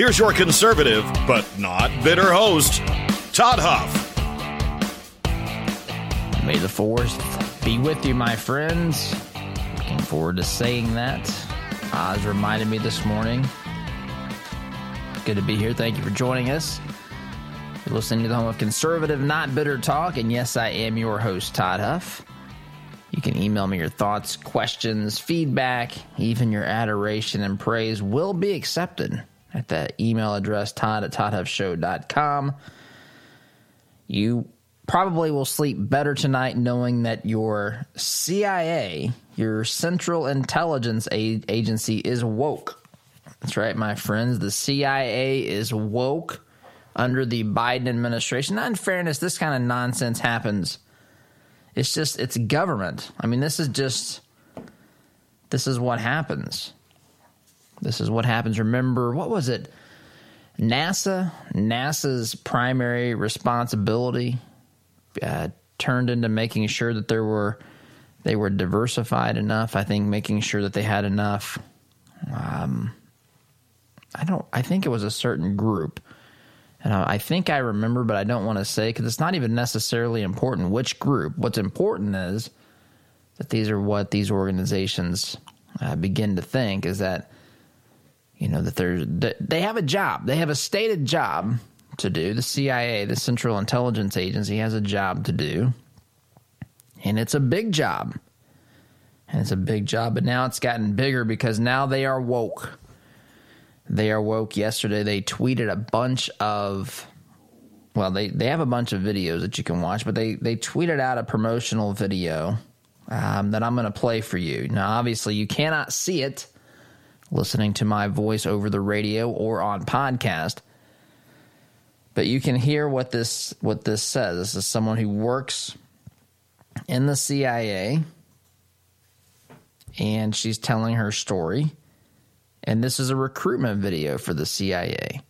Here's your conservative, but not bitter host, Todd Huff. May the force be with you, my friends. Looking forward to saying that. Oz reminded me this morning. Good to be here. Thank you for joining us. You're listening to the home of conservative, not bitter talk. And yes, I am your host, Todd Huff. You can email me your thoughts, questions, feedback, even your adoration and praise will be accepted at that email address todd at toddhuffshow.com. You probably will sleep better tonight knowing that your CIA, your Central Intelligence Agency, is woke. That's right, my friends. The CIA is woke under the Biden administration. Not in fairness, this kind of nonsense happens. It's just, it's government. I mean, this is just, this is what happens. This is what happens. Remember, what was it? NASA, NASA's primary responsibility uh, turned into making sure that there were they were diversified enough. I think making sure that they had enough. Um, I don't. I think it was a certain group, and I, I think I remember, but I don't want to say because it's not even necessarily important which group. What's important is that these are what these organizations uh, begin to think is that you know that they're that they have a job. They have a stated job to do. The cia the central intelligence agency has a job to do. And it's a big job. And it's a big job but now it's gotten bigger because now they are woke. They are woke. Yesterday they tweeted a bunch of well they, they have a bunch of videos that you can watch but they, they tweeted out a promotional video um, that i'm going to play for you. Now obviously you cannot see it listening to my voice over the radio or on podcast. But you can hear what this what this says. This is someone who works in the CIA and she's telling her story. And this is a recruitment video for the CIA.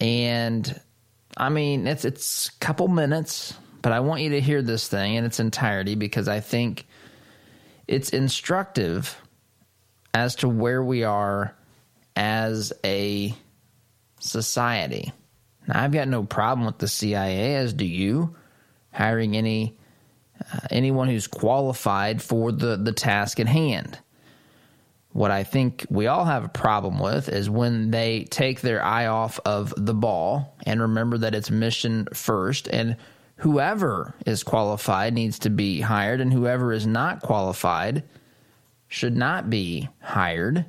And I mean, it's it's a couple minutes, but I want you to hear this thing in its entirety because I think it's instructive as to where we are as a society. Now, I've got no problem with the CIA, as do you, hiring any uh, anyone who's qualified for the, the task at hand. What I think we all have a problem with is when they take their eye off of the ball and remember that it's mission first and whoever is qualified needs to be hired and whoever is not qualified should not be hired.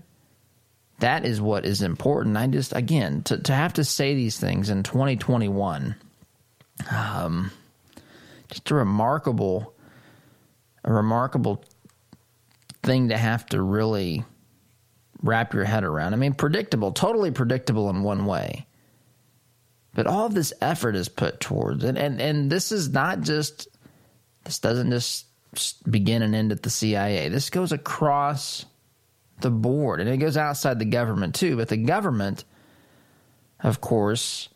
That is what is important. I just, again, to, to have to say these things in 2021, um, just a remarkable, a remarkable thing to have to really wrap your head around. I mean, predictable, totally predictable in one way. But all this effort is put towards it. And, and this is not just, this doesn't just begin and end at the CIA. This goes across the board and it goes outside the government too. But the government, of course,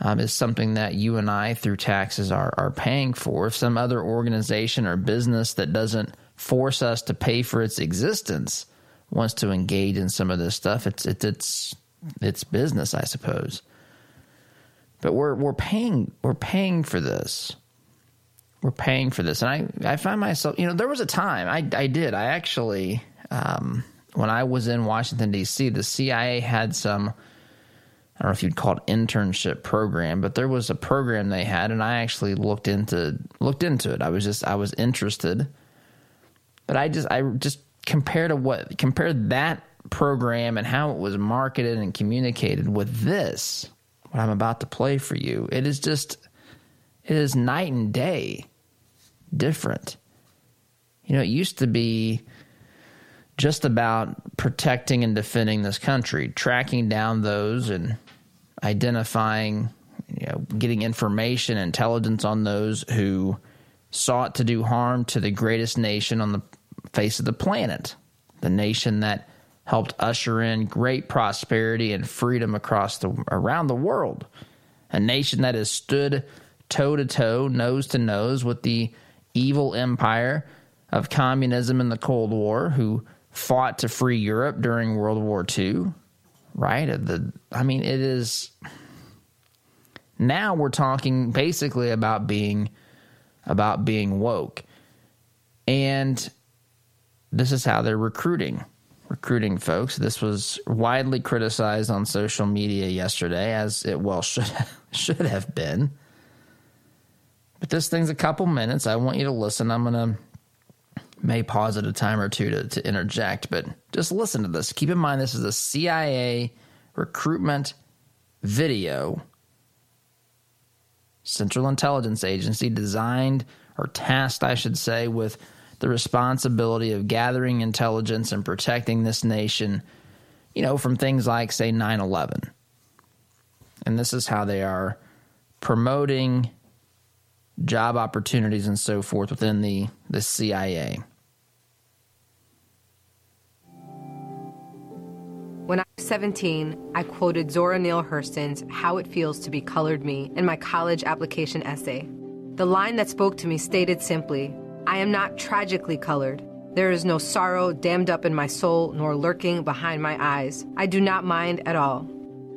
um, is something that you and I, through taxes, are, are paying for. If some other organization or business that doesn't force us to pay for its existence wants to engage in some of this stuff, it's it's it's it's business, I suppose. But we're we're paying we're paying for this we're paying for this. And I, I find myself, you know, there was a time I, I did. I actually, um, when I was in Washington, D.C., the CIA had some, I don't know if you'd call it internship program, but there was a program they had, and I actually looked into looked into it. I was just I was interested, but I just I just compared to what compared that program and how it was marketed and communicated with this what I'm about to play for you. It is just it is night and day different. You know, it used to be just about protecting and defending this country, tracking down those and identifying, you know, getting information, intelligence on those who sought to do harm to the greatest nation on the face of the planet, the nation that helped usher in great prosperity and freedom across the around the world, a nation that has stood toe to toe, nose to nose with the evil empire of communism in the Cold War, who fought to free Europe during World War II. Right? Uh, the I mean, it is. Now we're talking basically about being about being woke, and this is how they're recruiting recruiting folks. This was widely criticized on social media yesterday, as it well should should have been. But this thing's a couple minutes. I want you to listen. I'm gonna may pause at a time or two to, to interject, but just listen to this. Keep in mind this is a CIA recruitment video. Central Intelligence Agency designed or tasked, I should say, with the responsibility of gathering intelligence and protecting this nation, you know, from things like, say, 9 11. And this is how they are promoting job opportunities and so forth within the, the CIA. When I was 17, I quoted Zora Neale Hurston's How It Feels to Be Colored Me in my college application essay. The line that spoke to me stated simply I am not tragically colored. There is no sorrow dammed up in my soul nor lurking behind my eyes. I do not mind at all.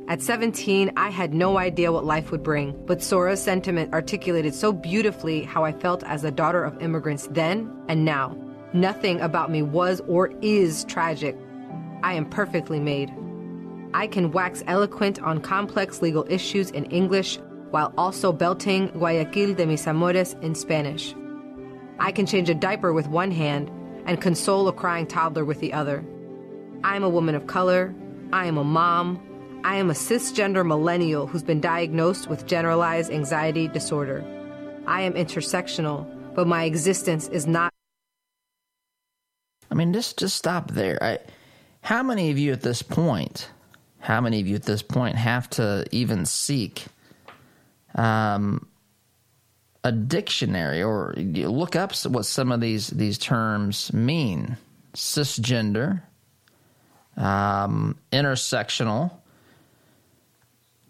At 17, I had no idea what life would bring, but Zora's sentiment articulated so beautifully how I felt as a daughter of immigrants then and now. Nothing about me was or is tragic. I am perfectly made. I can wax eloquent on complex legal issues in English while also belting Guayaquil de mis amores in Spanish. I can change a diaper with one hand and console a crying toddler with the other. I am a woman of color. I am a mom. I am a cisgender millennial who's been diagnosed with generalized anxiety disorder. I am intersectional, but my existence is not. I mean, just just stop there. I, how many of you at this point, how many of you at this point have to even seek um, a dictionary or look up what some of these these terms mean: cisgender, um, intersectional,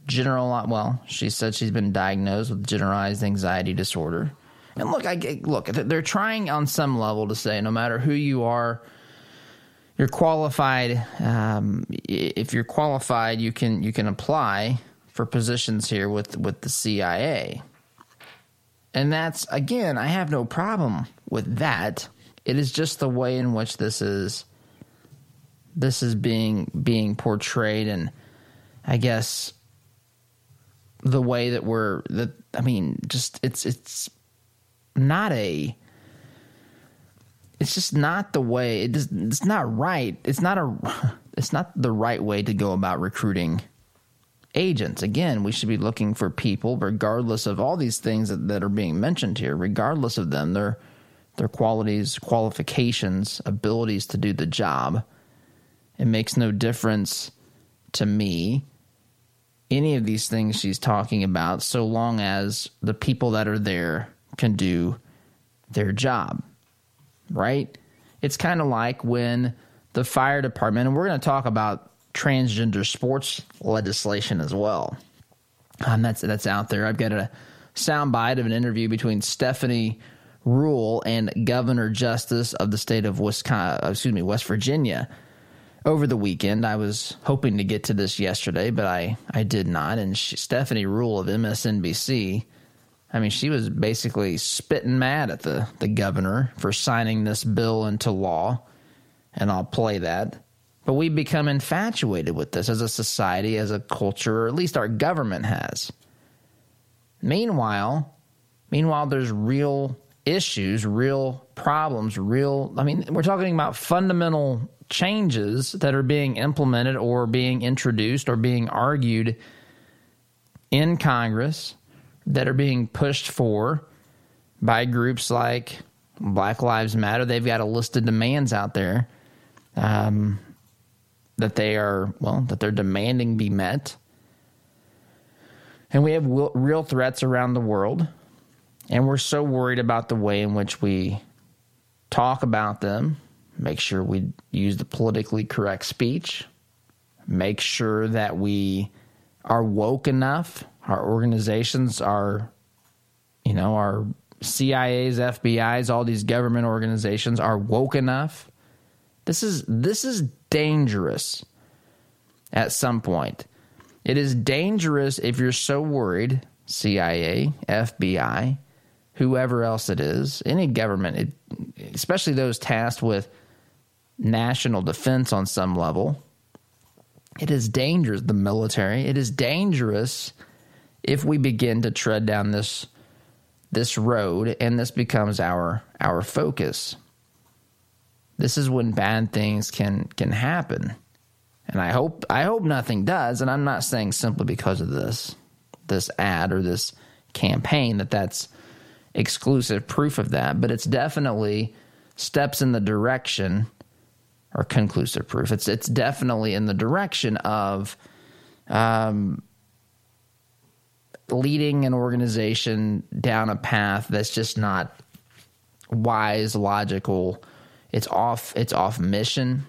general. Well, she said she's been diagnosed with generalized anxiety disorder. And look, I look. They're trying on some level to say no matter who you are, you're qualified. Um, if you're qualified, you can you can apply for positions here with with the CIA. And that's, again, I have no problem with that. It is just the way in which this is this is being being portrayed and I guess the way that we're that I mean just it's it's not a it's just not the way it is it's not right it's not a it's not the right way to go about recruiting agents. Again, we should be looking for people, regardless of all these things that, that are being mentioned here, regardless of them, their their qualities, qualifications, abilities to do the job. It makes no difference to me any of these things she's talking about, so long as the people that are there can do their job. Right? It's kind of like when the fire department, and we're going to talk about transgender sports legislation as well. Um, that's that's out there. I've got a soundbite of an interview between Stephanie Ruhle and Governor Justice of the state of Wisconsin, uh, excuse me, West Virginia. Over the weekend, I was hoping to get to this yesterday, but I, I did not. And she, Stephanie Ruhle of MSNBC, I mean, she was basically spitting mad at the, the governor for signing this bill into law. And I'll play that. But we've become infatuated with this as a society, as a culture, or at least our government has. Meanwhile, meanwhile, there's real issues, real problems, real. I mean, we're talking about fundamental changes that are being implemented or being introduced or being argued in Congress that are being pushed for by groups like Black Lives Matter. They've got a list of demands out there. Um, that they are well that they're demanding be met And we have real threats around the world. And we're so worried about the way in which we talk about them, make sure we use the politically correct speech, make sure that we are woke enough, our organizations are, you know, our CIAs, FBIs, all these government organizations are woke enough. This is this is dangerous at some point. It is dangerous if you're so worried, CIA, FBI, whoever else it is, any government, it, especially those tasked with national defense on some level, it is dangerous, the military, it is dangerous if we begin to tread down this this road and this becomes our our focus. This is when bad things can can happen. And I hope I hope nothing does and I'm not saying simply because of this this ad or this campaign that that's exclusive proof of that, but it's definitely steps in the direction or conclusive proof. It's it's definitely in the direction of um, leading an organization down a path that's just not wise, logical. It's off. It's off mission.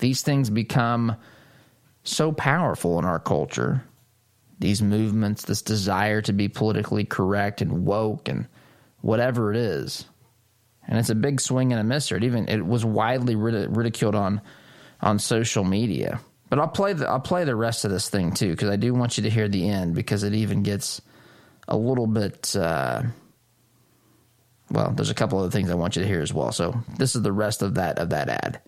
These things become so powerful in our culture. These movements, this desire to be politically correct and woke and whatever it is and it's a big swing and a miss. It even it was widely ridiculed on on social media. But I'll play the I'll play the rest of this thing too because I do want you to hear the end because it even gets a little bit. Uh, well, there's a couple other things I want you to hear as well. So this is the rest of that of that ad.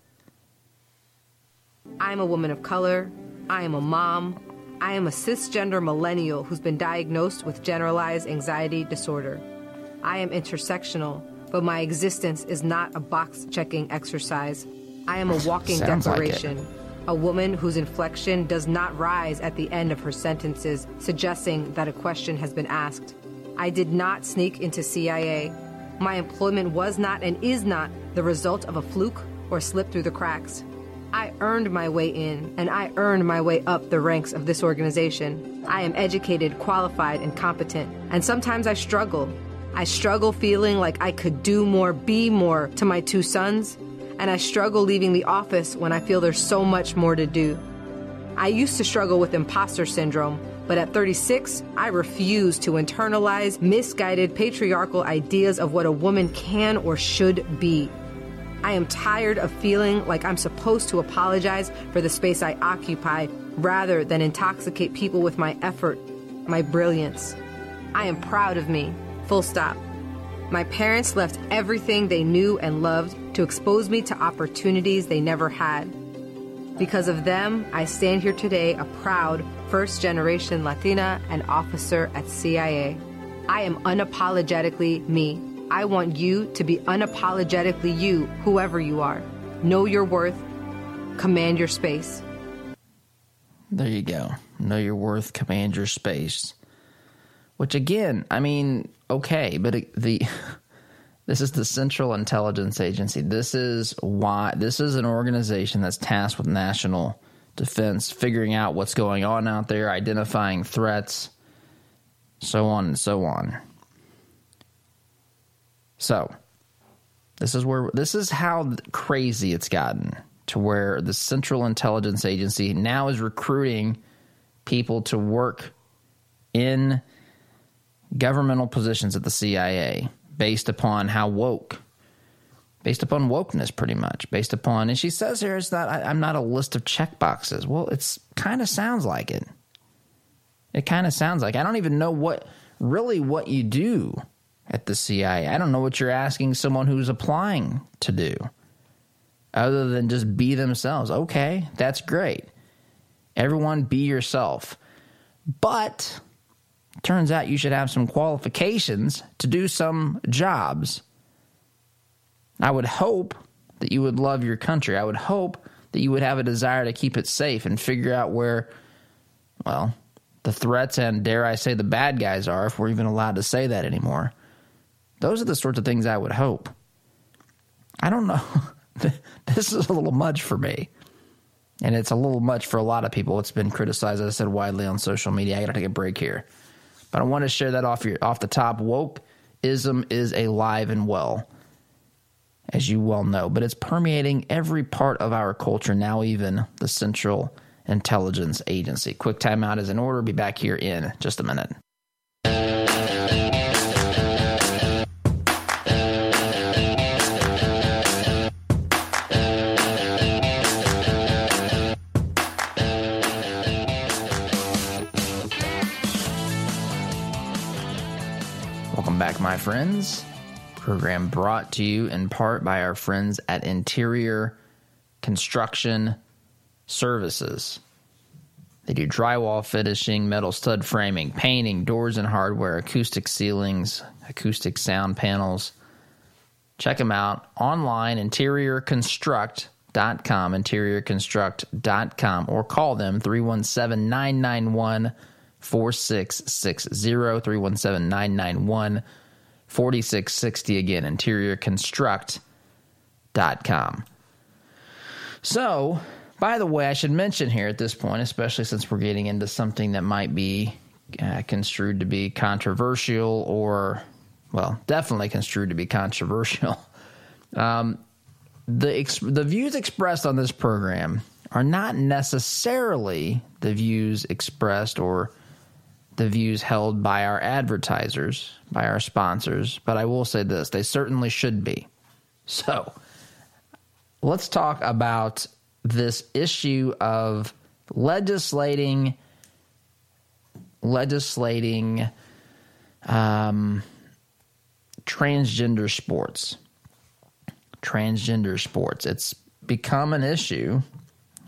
I'm a woman of color. I am a mom. I am a cisgender millennial who's been diagnosed with generalized anxiety disorder. I am intersectional but my existence is not a box checking exercise. I am a walking declaration. Like a woman whose inflection does not rise at the end of her sentences, suggesting that a question has been asked. I did not sneak into CIA. My employment was not and is not the result of a fluke or slip through the cracks. I earned my way in, and I earned my way up the ranks of this organization. I am educated, qualified, and competent, and sometimes I struggle I struggle feeling like I could do more, be more to my two sons, and I struggle leaving the office when I feel there's so much more to do. I used to struggle with imposter syndrome, but at 36, I refuse to internalize misguided patriarchal ideas of what a woman can or should be. I am tired of feeling like I'm supposed to apologize for the space I occupy rather than intoxicate people with my effort, my brilliance. I am proud of me. Full stop. My parents left everything they knew and loved to expose me to opportunities they never had. Because of them, I stand here today a proud first generation Latina and officer at CIA. I am unapologetically me. I want you to be unapologetically you, whoever you are. Know your worth, command your space. There you go. Know your worth, command your space. Which again, I mean, okay, but the this is the Central Intelligence Agency. This is why this is an organization that's tasked with national defense, figuring out what's going on out there, identifying threats, so on and so on. So, this is where this is how crazy it's gotten to where the Central Intelligence Agency now is recruiting people to work in governmental positions at the CIA based upon how woke, based upon wokeness, pretty much, based upon, and she says here it's not, I, am not a list of check boxes. Well, it's kind of sounds like it. It kind of sounds like I don't even know what really what you do at the CIA. I don't know what you're asking someone who's applying to do other than just be themselves. Okay, that's great. Everyone be yourself. But turns out you should have some qualifications to do some jobs. I would hope that you would love your country. I would hope that you would have a desire to keep it safe and figure out where, well, the threats and, dare I say, the bad guys are, if we're even allowed to say that anymore. Those are the sorts of things I would hope. I don't know. this is a little much for me. And it's a little much for a lot of people. It's been criticized, as I said, widely on social media. I got to take a break here. But I want to share that off your off the top. Wokeism is alive and well, as you well know, but it's permeating every part of our culture now, even the Central Intelligence Agency. Quick timeout is in order. Be back here in just a minute. Friends. Program brought to you in part by our friends at Interior Construction Services. They do drywall finishing, metal stud framing, painting, doors and hardware, acoustic ceilings, acoustic sound panels. Check them out online, interiorconstruct.com, interiorconstruct.com, or call them 317 991 4660 317 991 4660 again interiorconstruct.com so by the way i should mention here at this point especially since we're getting into something that might be uh, construed to be controversial or well definitely construed to be controversial um, the ex- the views expressed on this program are not necessarily the views expressed or the views held by our advertisers, by our sponsors, but I will say this they certainly should be. So let's talk about this issue of legislating legislating um, transgender sports transgender sports it's become an issue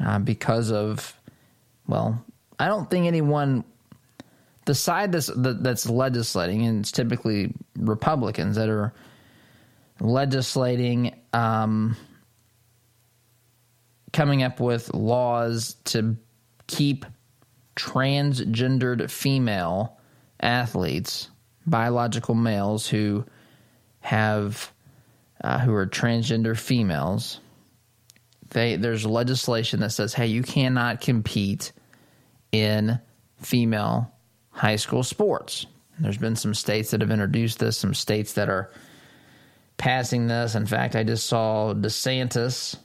uh, because of well i don't think anyone the side that's that's legislating, and it's typically Republicans that are legislating, um, coming up with laws to keep transgendered female athletes, biological males who have uh, who are transgender females. They there's legislation that says, hey, you cannot compete in female high school sports. There's been some states that have introduced this, some states that are passing this. In fact, I just saw DeSantis.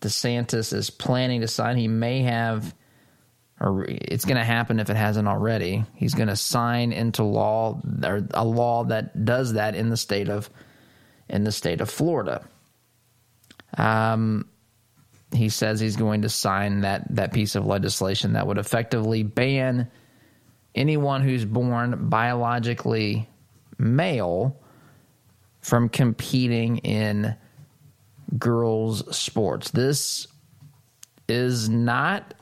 DeSantis is planning to sign. He may have, or it's going to happen if it hasn't already. He's going to sign into law or a law that does that in the state of in the state of Florida. Um, he says he's going to sign that that piece of legislation that would effectively ban anyone who's born biologically male from competing in girls' sports. This is not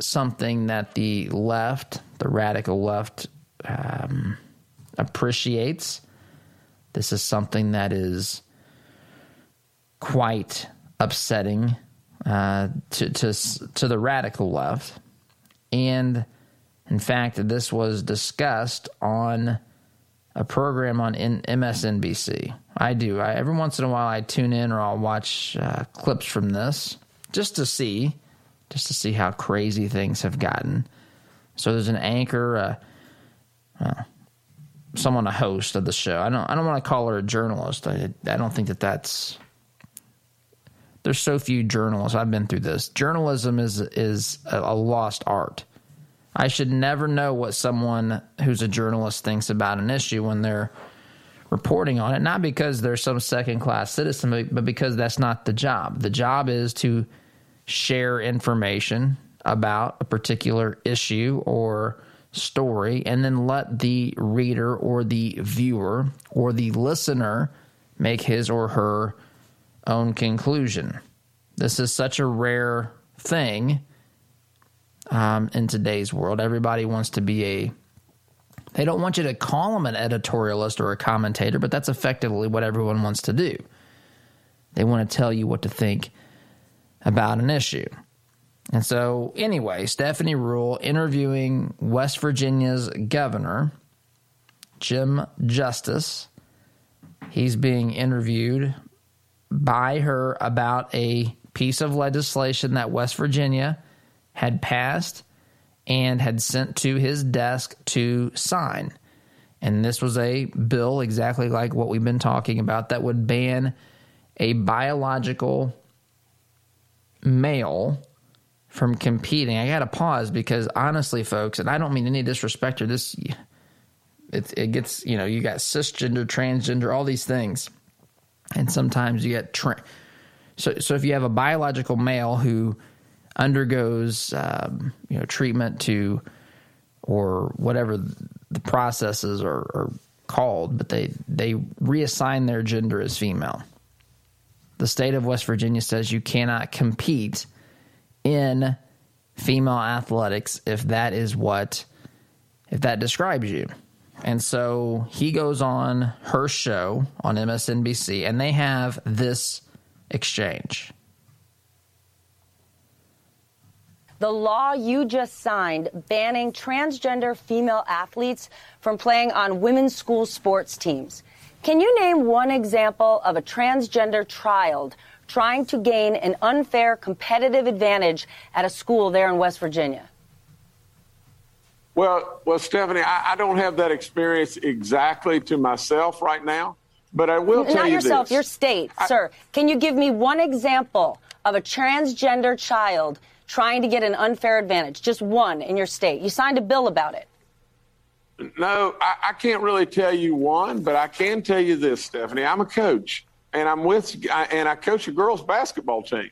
something that the left, the radical left, um, appreciates. This is something that is quite upsetting uh, to, to to the radical left, and in fact, this was discussed on a program on MSNBC. I do. I, every once in a while, I tune in or I'll watch uh, clips from this just to see, just to see how crazy things have gotten. So there's an anchor, uh, uh, someone a host of the show. I don't. I don't want to call her a journalist. I, I don't think that that's. There's so few journalists. I've been through this. Journalism is is a, a lost art I should never know what someone who's a journalist thinks about an issue when they're reporting on it, not because they're some second class citizen, but because that's not the job. The job is to share information about a particular issue or story and then let the reader or the viewer or the listener make his or her own conclusion. This is such a rare thing um, in today's world. Everybody wants to be a they don't want you to call them an editorialist or a commentator, but that's effectively what everyone wants to do. They want to tell you what to think about an issue. And so, anyway, Stephanie Ruhle interviewing West Virginia's governor, Jim Justice. He's being interviewed by her about a piece of legislation that West Virginia had passed and had sent to his desk to sign. and this was a bill exactly like what we've been talking about that would ban a biological male from competing. I got to pause because honestly, folks, and I don't mean any disrespect or this, it, it gets, you know, you got cisgender, transgender, all these things. And sometimes you get, tra- so, so if you have a biological male who undergoes, um, you know, treatment to, or whatever the processes are, are called, but they, they reassign their gender as female. The state of West Virginia says you cannot compete in female athletics if that is what if that describes you. And so he goes on her show on MSNBC and they have this exchange. The law you just signed banning transgender female athletes from playing on women's school sports teams. Can you name one example of a transgender child trying to gain an unfair competitive advantage at a school there in West Virginia? Well, well, Stephanie, I, I don't have that experience exactly to myself right now, but I will tell Not you yourself, this. your state, I, sir. Can you give me one example of a transgender child trying to get an unfair advantage? Just one in your state. You signed a bill about it. No, I, I can't really tell you one, but I can tell you this, Stephanie. I'm a coach and I'm with and I coach a girls basketball team.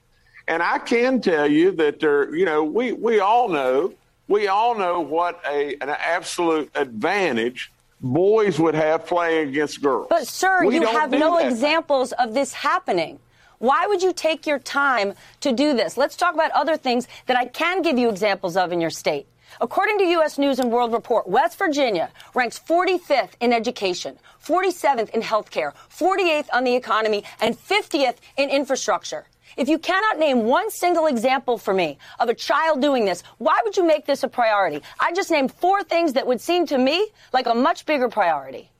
And I can tell you that there, you know, we we all know we all know what a an absolute advantage boys would have playing against girls. But sir, we you have no that. examples of this happening. Why would you take your time to do this? Let's talk about other things that I can give you examples of in your state. According to U.S. News and World Report, West Virginia ranks 45th in education, 47th in healthcare, 48th on the economy, and 50th in infrastructure. If you cannot name one single example for me of a child doing this, why would you make this a priority? I just named four things that would seem to me like a much bigger priority.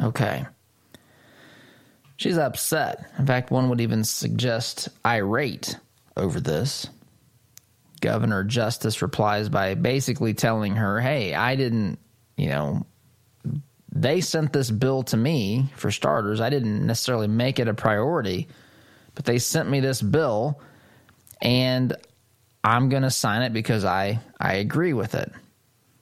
Okay. She's upset. In fact, one would even suggest irate over this. Governor Justice replies by basically telling her, hey, I didn't, you know, they sent this bill to me for starters. I didn't necessarily make it a priority, but they sent me this bill and I'm going to sign it because I, I agree with it.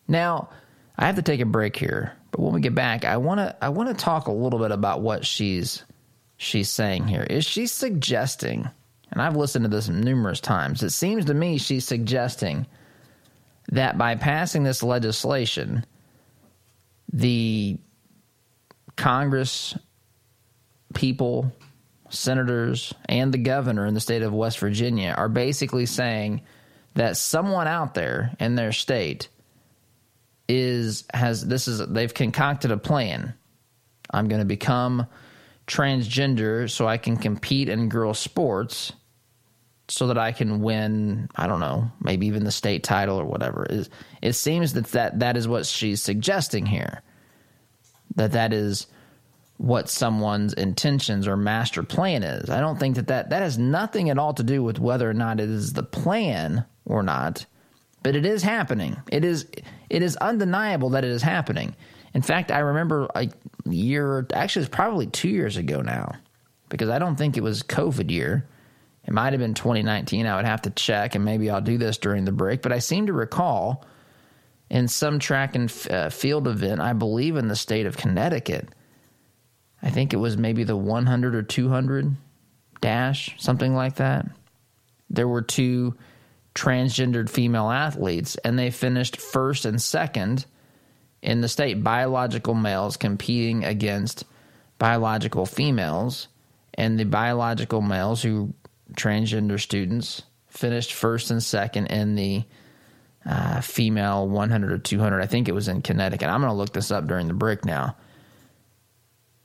Now, I have to take a break here, but when we get back, I want to I want to talk a little bit about what she's she's saying here. Is she suggesting and I've listened to this numerous times, it seems to me she's suggesting that by passing this legislation, the Congress people, senators, and the governor in the state of West Virginia are basically saying that someone out there in their state is has this is they've concocted a plan. I'm going to become transgender so I can compete in girls sports so that I can win, I don't know, maybe even the state title or whatever. It, it seems that, that that is what she's suggesting here. That that is what someone's intentions or master plan is. I don't think that that, that has nothing at all to do with whether or not it is the plan or not, but it is happening. It is it is undeniable that it is happening. In fact, I remember a year, actually, it's probably two years ago now, because I don't think it was COVID year it might have been 2019. I would have to check, and maybe I'll do this during the break. But I seem to recall in some track and uh, field event, I believe in the state of Connecticut, I think it was maybe the 100 or 200 dash, something like that. There were two transgendered female athletes, and they finished first and second in the state. Biological males competing against biological females, and the biological males who transgender students, finished first and second in the uh, female 100 or 200. I think it was in Connecticut. I'm going to look this up during the break now.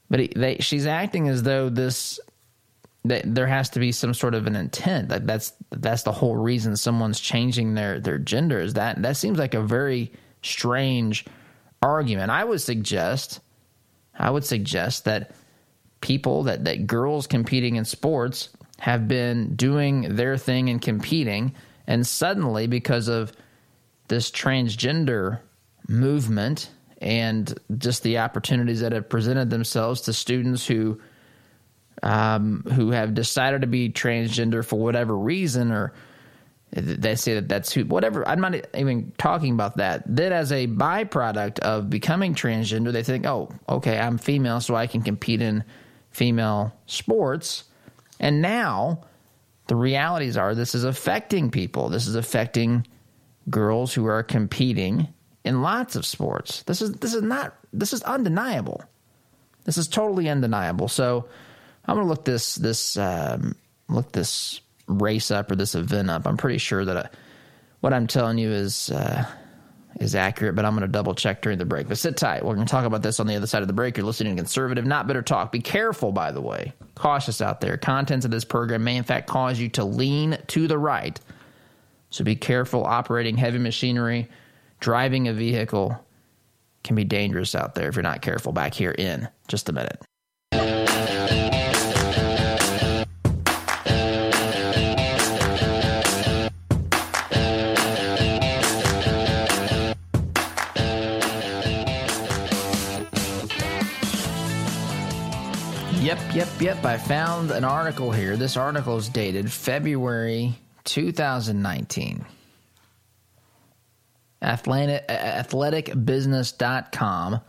But he, they, she's acting as though this that there has to be some sort of an intent. That that's that's the whole reason someone's changing their their gender. Is that that seems like a very strange argument. I would suggest, I would suggest that people that that girls competing in sports have been doing their thing and competing, and suddenly, because of this transgender movement and just the opportunities that have presented themselves to students who um, who have decided to be transgender for whatever reason or they say that that's who whatever i'm not even talking about that. Then as a byproduct of becoming transgender they think oh okay i'm female so i can compete in female sports. And now the realities are this is affecting people. This is affecting girls who are competing in lots of sports. This is this is not this is undeniable. This is totally undeniable. So i'm going to look this this um, look this race up or this event up. I'm pretty sure that I, uh, what I'm telling you is uh, is accurate, but I'm going to double check during the break. But sit tight. We're going to talk about this on the other side of the break. You're listening to Conservative, Not Bitter Talk. Be careful, by the way. Cautious out there. Contents of this program may, in fact, cause you to lean to the right. So be careful operating heavy machinery, driving a vehicle can be dangerous out there if you're not careful. Back here in just a minute. Yep, yep. I found an article here. This article is dated February 2019. Athletic, athleticbusiness.com.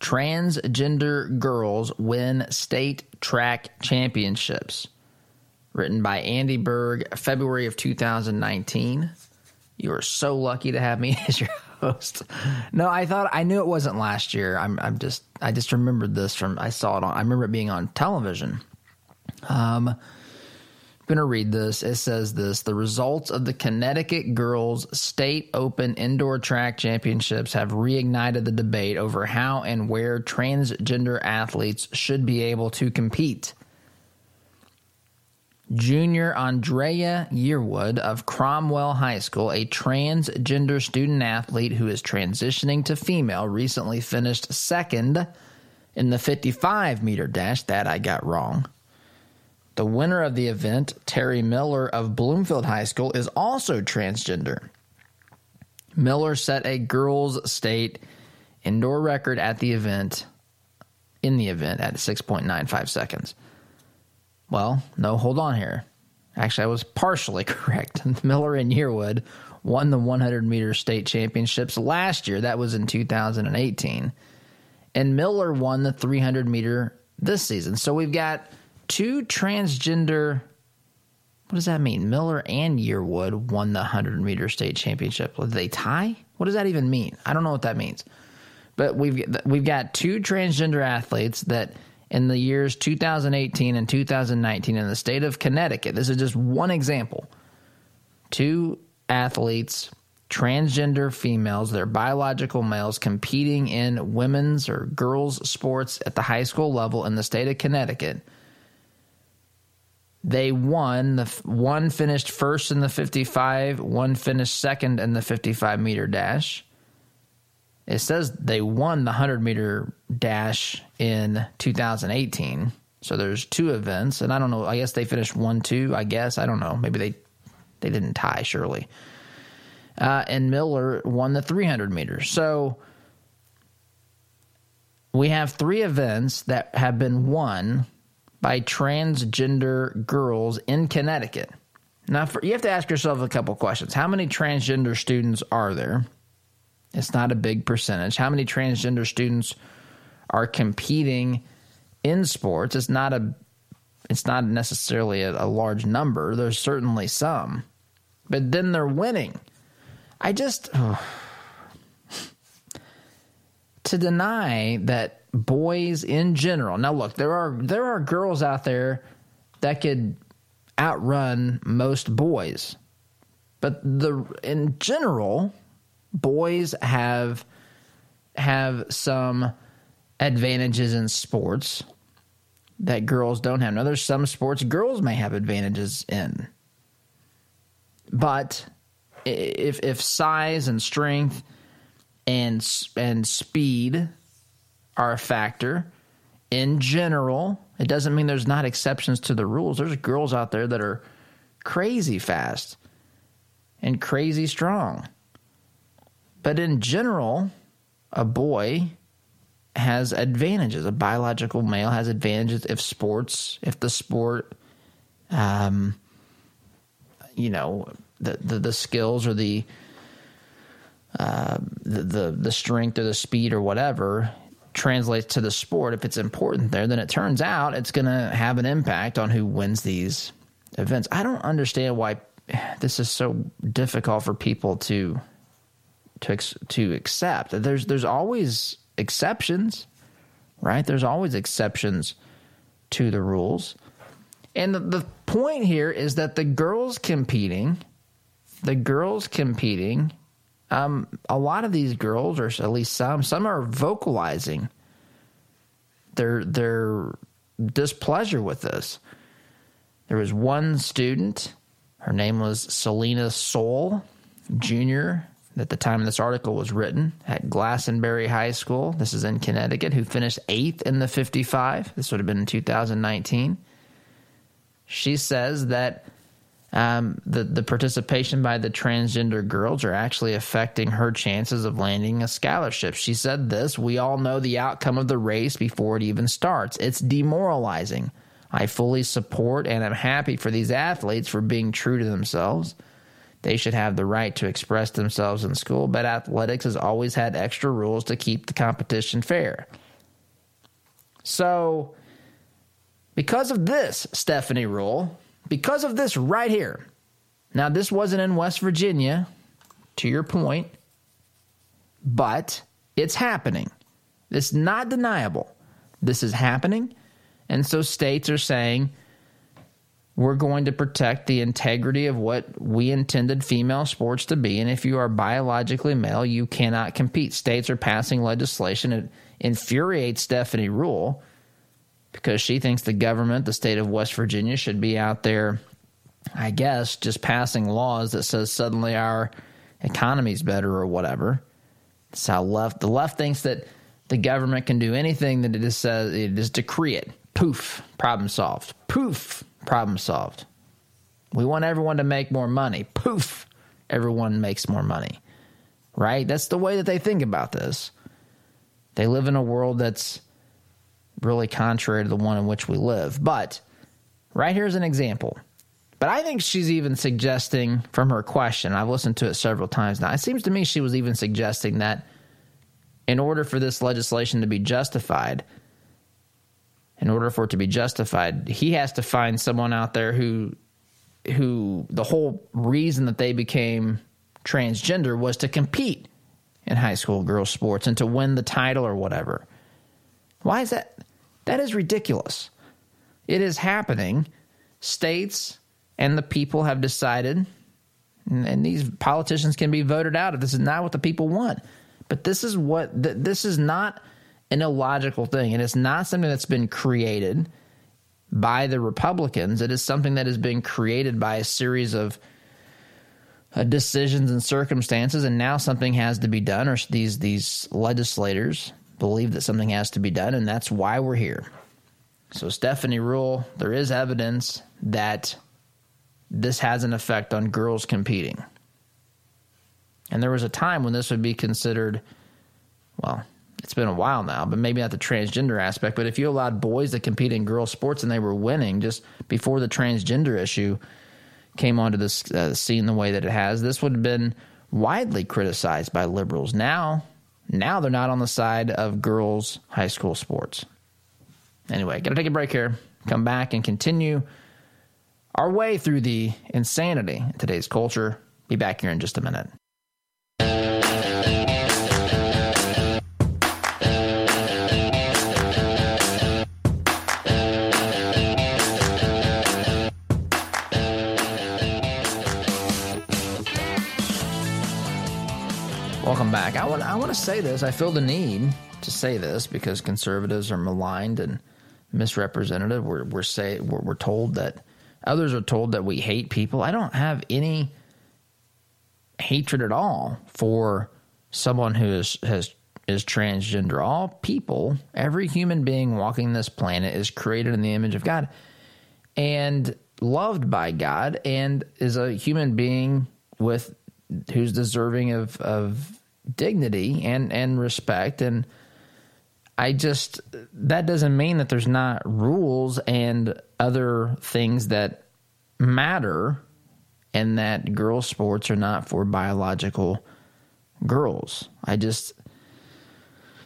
Transgender girls win state track championships. Written by Andy Berg, February of 2019. You are so lucky to have me as your No, I thought I knew it wasn't last year. I'm I'm just I just remembered this from I saw it on I remember it being on television. Um I'm to read this. It says this The results of the Connecticut Girls State Open Indoor Track Championships have reignited the debate over how and where transgender athletes should be able to compete. Junior Andrea Yearwood of Cromwell High School, a transgender student athlete who is transitioning to female, recently finished second in the 55 meter dash. That I got wrong. The winner of the event, Terry Miller of Bloomfield High School, is also transgender. Miller set a girls' state indoor record at the event, in the event, at 6.95 seconds. Well, no, hold on here. Actually, I was partially correct. Miller and Yearwood won the 100 meter state championships last year. That was in 2018. And Miller won the 300 meter this season. So we've got two transgender. What does that mean? Miller and Yearwood won the 100 meter state championship. Did they tie? What does that even mean? I don't know what that means. But we've we've got two transgender athletes that in the years 2018 and 2019 in the state of Connecticut. This is just one example. Two athletes, transgender females, they're biological males competing in women's or girls' sports at the high school level in the state of Connecticut. They won. The one finished first in the 55, one finished second in the 55 meter dash it says they won the 100 meter dash in 2018. So there's two events, and I don't know. I guess they finished one, two. I guess I don't know. Maybe they they didn't tie. Surely. Uh, and Miller won the 300 meters. So we have three events that have been won by transgender girls in Connecticut. Now, for, you have to ask yourself a couple questions. How many transgender students are there? It's not a big percentage. How many transgender students are competing in sports? It's not a it's not necessarily a, a large number. There's certainly some. But then they're winning. I just to deny that boys in general. Now look, there are there are girls out there that could outrun most boys. But the in general, boys have have some advantages in sports that girls don't have. Now, there's some sports girls may have advantages in, but if if size and strength and and speed are a factor, in general, it doesn't mean there's not exceptions to the rules. There's girls out there that are crazy fast and crazy strong. But in general, a boy has advantages. A biological male has advantages if sports, if the sport, um, you know, the the, the skills or the, uh, the the the strength or the speed or whatever translates to the sport. If it's important there, then it turns out it's going to have an impact on who wins these events. I don't understand why this is so difficult for people to to to accept. There's there's always exceptions, right? There's always exceptions to the rules. And the, the point here is that the girls competing, the girls competing, um, a lot of these girls, or at least some, some are vocalizing their their displeasure with this. There was one student, her name was Selina Soule Jr at the time this article was written at Glastonbury High School. This is in Connecticut, who finished eighth in the 55. This would have been in 2019. She says that um, the, the participation by the transgender girls are actually affecting her chances of landing a scholarship. She said this We all know the outcome of the race before it even starts. It's demoralizing. I fully support and am happy for these athletes for being true to themselves. They should have the right to express themselves in school, but athletics has always had extra rules to keep the competition fair. So, because of this, Stephanie Ruhle, because of this right here, now this wasn't in West Virginia, to your point, but it's happening. It's not deniable. This is happening. And so states are saying, we're going to protect the integrity of what we intended female sports to be. And if you are biologically male, you cannot compete. States are passing legislation. It infuriates Stephanie Ruhle because she thinks the government, the state of West Virginia, should be out there, I guess, just passing laws that says suddenly our economy's better or whatever. That's how left the left thinks that the government can do anything that it just says it just decree it. Poof, problem solved. Poof, problem solved. We want everyone to make more money. Poof, everyone makes more money. Right? That's the way that they think about this. They live in a world that's really contrary to the one in which we live. But right here's an example. But I think she's even suggesting from her question, I've listened to it several times now. It seems to me she was even suggesting that in order for this legislation to be justified, in order for it to be justified, he has to find someone out there who who the whole reason that they became transgender was to compete in high school girls sports and to win the title or whatever. Why is that? That is ridiculous. It is happening. States and the people have decided, and, and these politicians can be voted out if this is not what the people want. But this is what, this is not an illogical thing. And it's not something that's been created by the Republicans. It is something that has been created by a series of uh, decisions and circumstances, and now something has to be done, or these these legislators believe that something has to be done, and that's why we're here. So, Stephanie Ruhle, there is evidence that this has an effect on girls competing. And there was a time when this would be considered, well, it's been a while now, but maybe not the transgender aspect. But if you allowed boys to compete in girls' sports and they were winning just before the transgender issue came onto this uh, scene the way that it has, this would have been widely criticized by liberals. Now, now they're not on the side of girls' high school sports. Anyway, got to take a break here. Come back and continue our way through the insanity in today's culture. Be back here in just a minute. Welcome back. I want I want to say this. I feel the need to say this because conservatives are maligned and misrepresented. We're we're say we're, we're told that others are told that we hate people. I don't have any hatred at all for someone who is has is transgender. All people, every human being walking this planet is created in the image of God and loved by God and is a human being with who's deserving of of dignity and and respect and I just that doesn't mean that there's not rules and other things that matter and that girls sports are not for biological girls. I just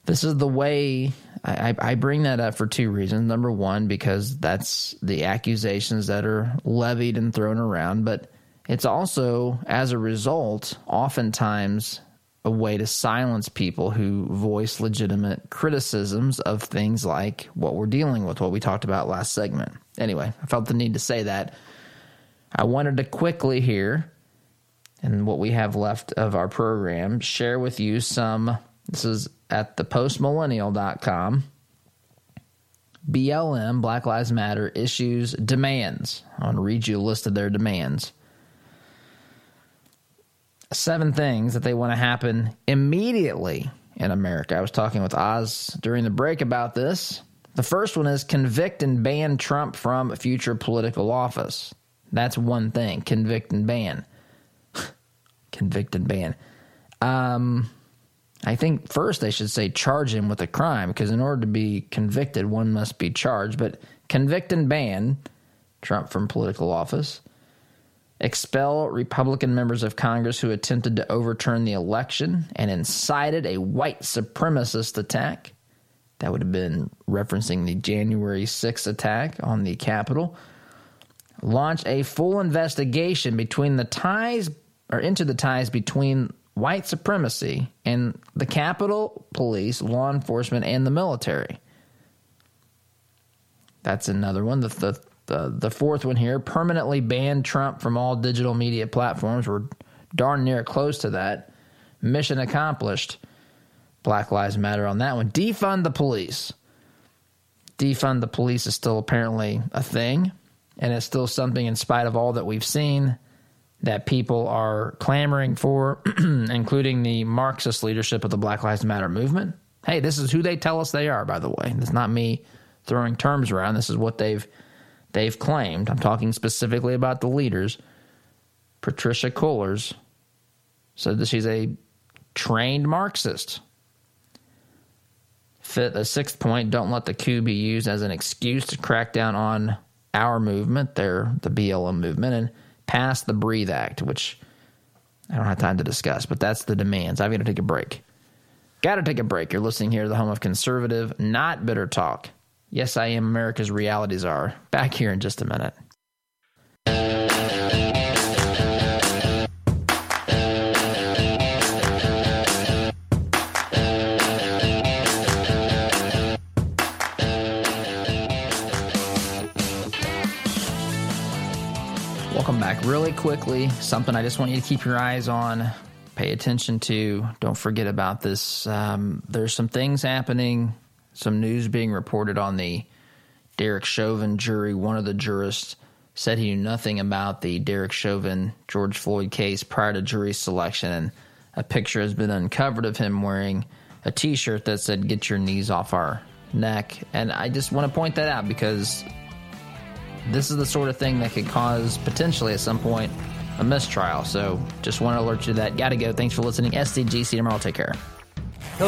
this is the way I, I, bring that up for two reasons. Number one, because that's the accusations that are levied and thrown around, but it's also, as a result, oftentimes a way to silence people who voice legitimate criticisms of things like what we're dealing with, what we talked about last segment. Anyway, I felt the need to say that. I wanted to quickly here, and what we have left of our program, share with you some. This is at thepostmillennial.com. BLM, Black Lives Matter, issues demands. I want to read you a list of their demands. Seven things that they want to happen immediately in America. I was talking with Oz during the break about this. The first one is convict and ban Trump from future political office. That's one thing convict and ban. convict and ban. Um, I think first they should say charge him with a crime because in order to be convicted, one must be charged. But convict and ban Trump from political office, expel Republican members of Congress who attempted to overturn the election and incited a white supremacist attack. That would have been referencing the January 6th attack on the Capitol. Launch a full investigation between the ties or into the ties between white supremacy and the Capitol Police, law enforcement, and the military. That's another one. The, the, the, the fourth one here permanently ban Trump from all digital media platforms. We're darn near close to that. Mission accomplished. Black Lives Matter on that one. Defund the police. Defund the police is still apparently a thing, and it's still something, in spite of all that we've seen, that people are clamoring for, including the Marxist leadership of the Black Lives Matter movement. Hey, this is who they tell us they are, by the way. It's not me throwing terms around. This is what they've they've claimed. I'm talking specifically about the leaders. Patricia Cullors said that she's a trained Marxist. Fit the sixth point, don't let the coup be used as an excuse to crack down on our movement, their the BLM movement, and pass the Breathe Act, which I don't have time to discuss, but that's the demands. I've got to take a break. Got to take a break. You're listening here to the home of conservative, not bitter talk. Yes, I am America's realities are. Back here in just a minute. Welcome back. Really quickly, something I just want you to keep your eyes on, pay attention to. Don't forget about this. Um, there's some things happening some news being reported on the Derek Chauvin jury. One of the jurists said he knew nothing about the Derek Chauvin George Floyd case prior to jury selection, and a picture has been uncovered of him wearing a T-shirt that said "Get your knees off our neck." And I just want to point that out because this is the sort of thing that could cause potentially at some point a mistrial. So just want to alert you to that. Got to go. Thanks for listening. SDGC tomorrow. Take care.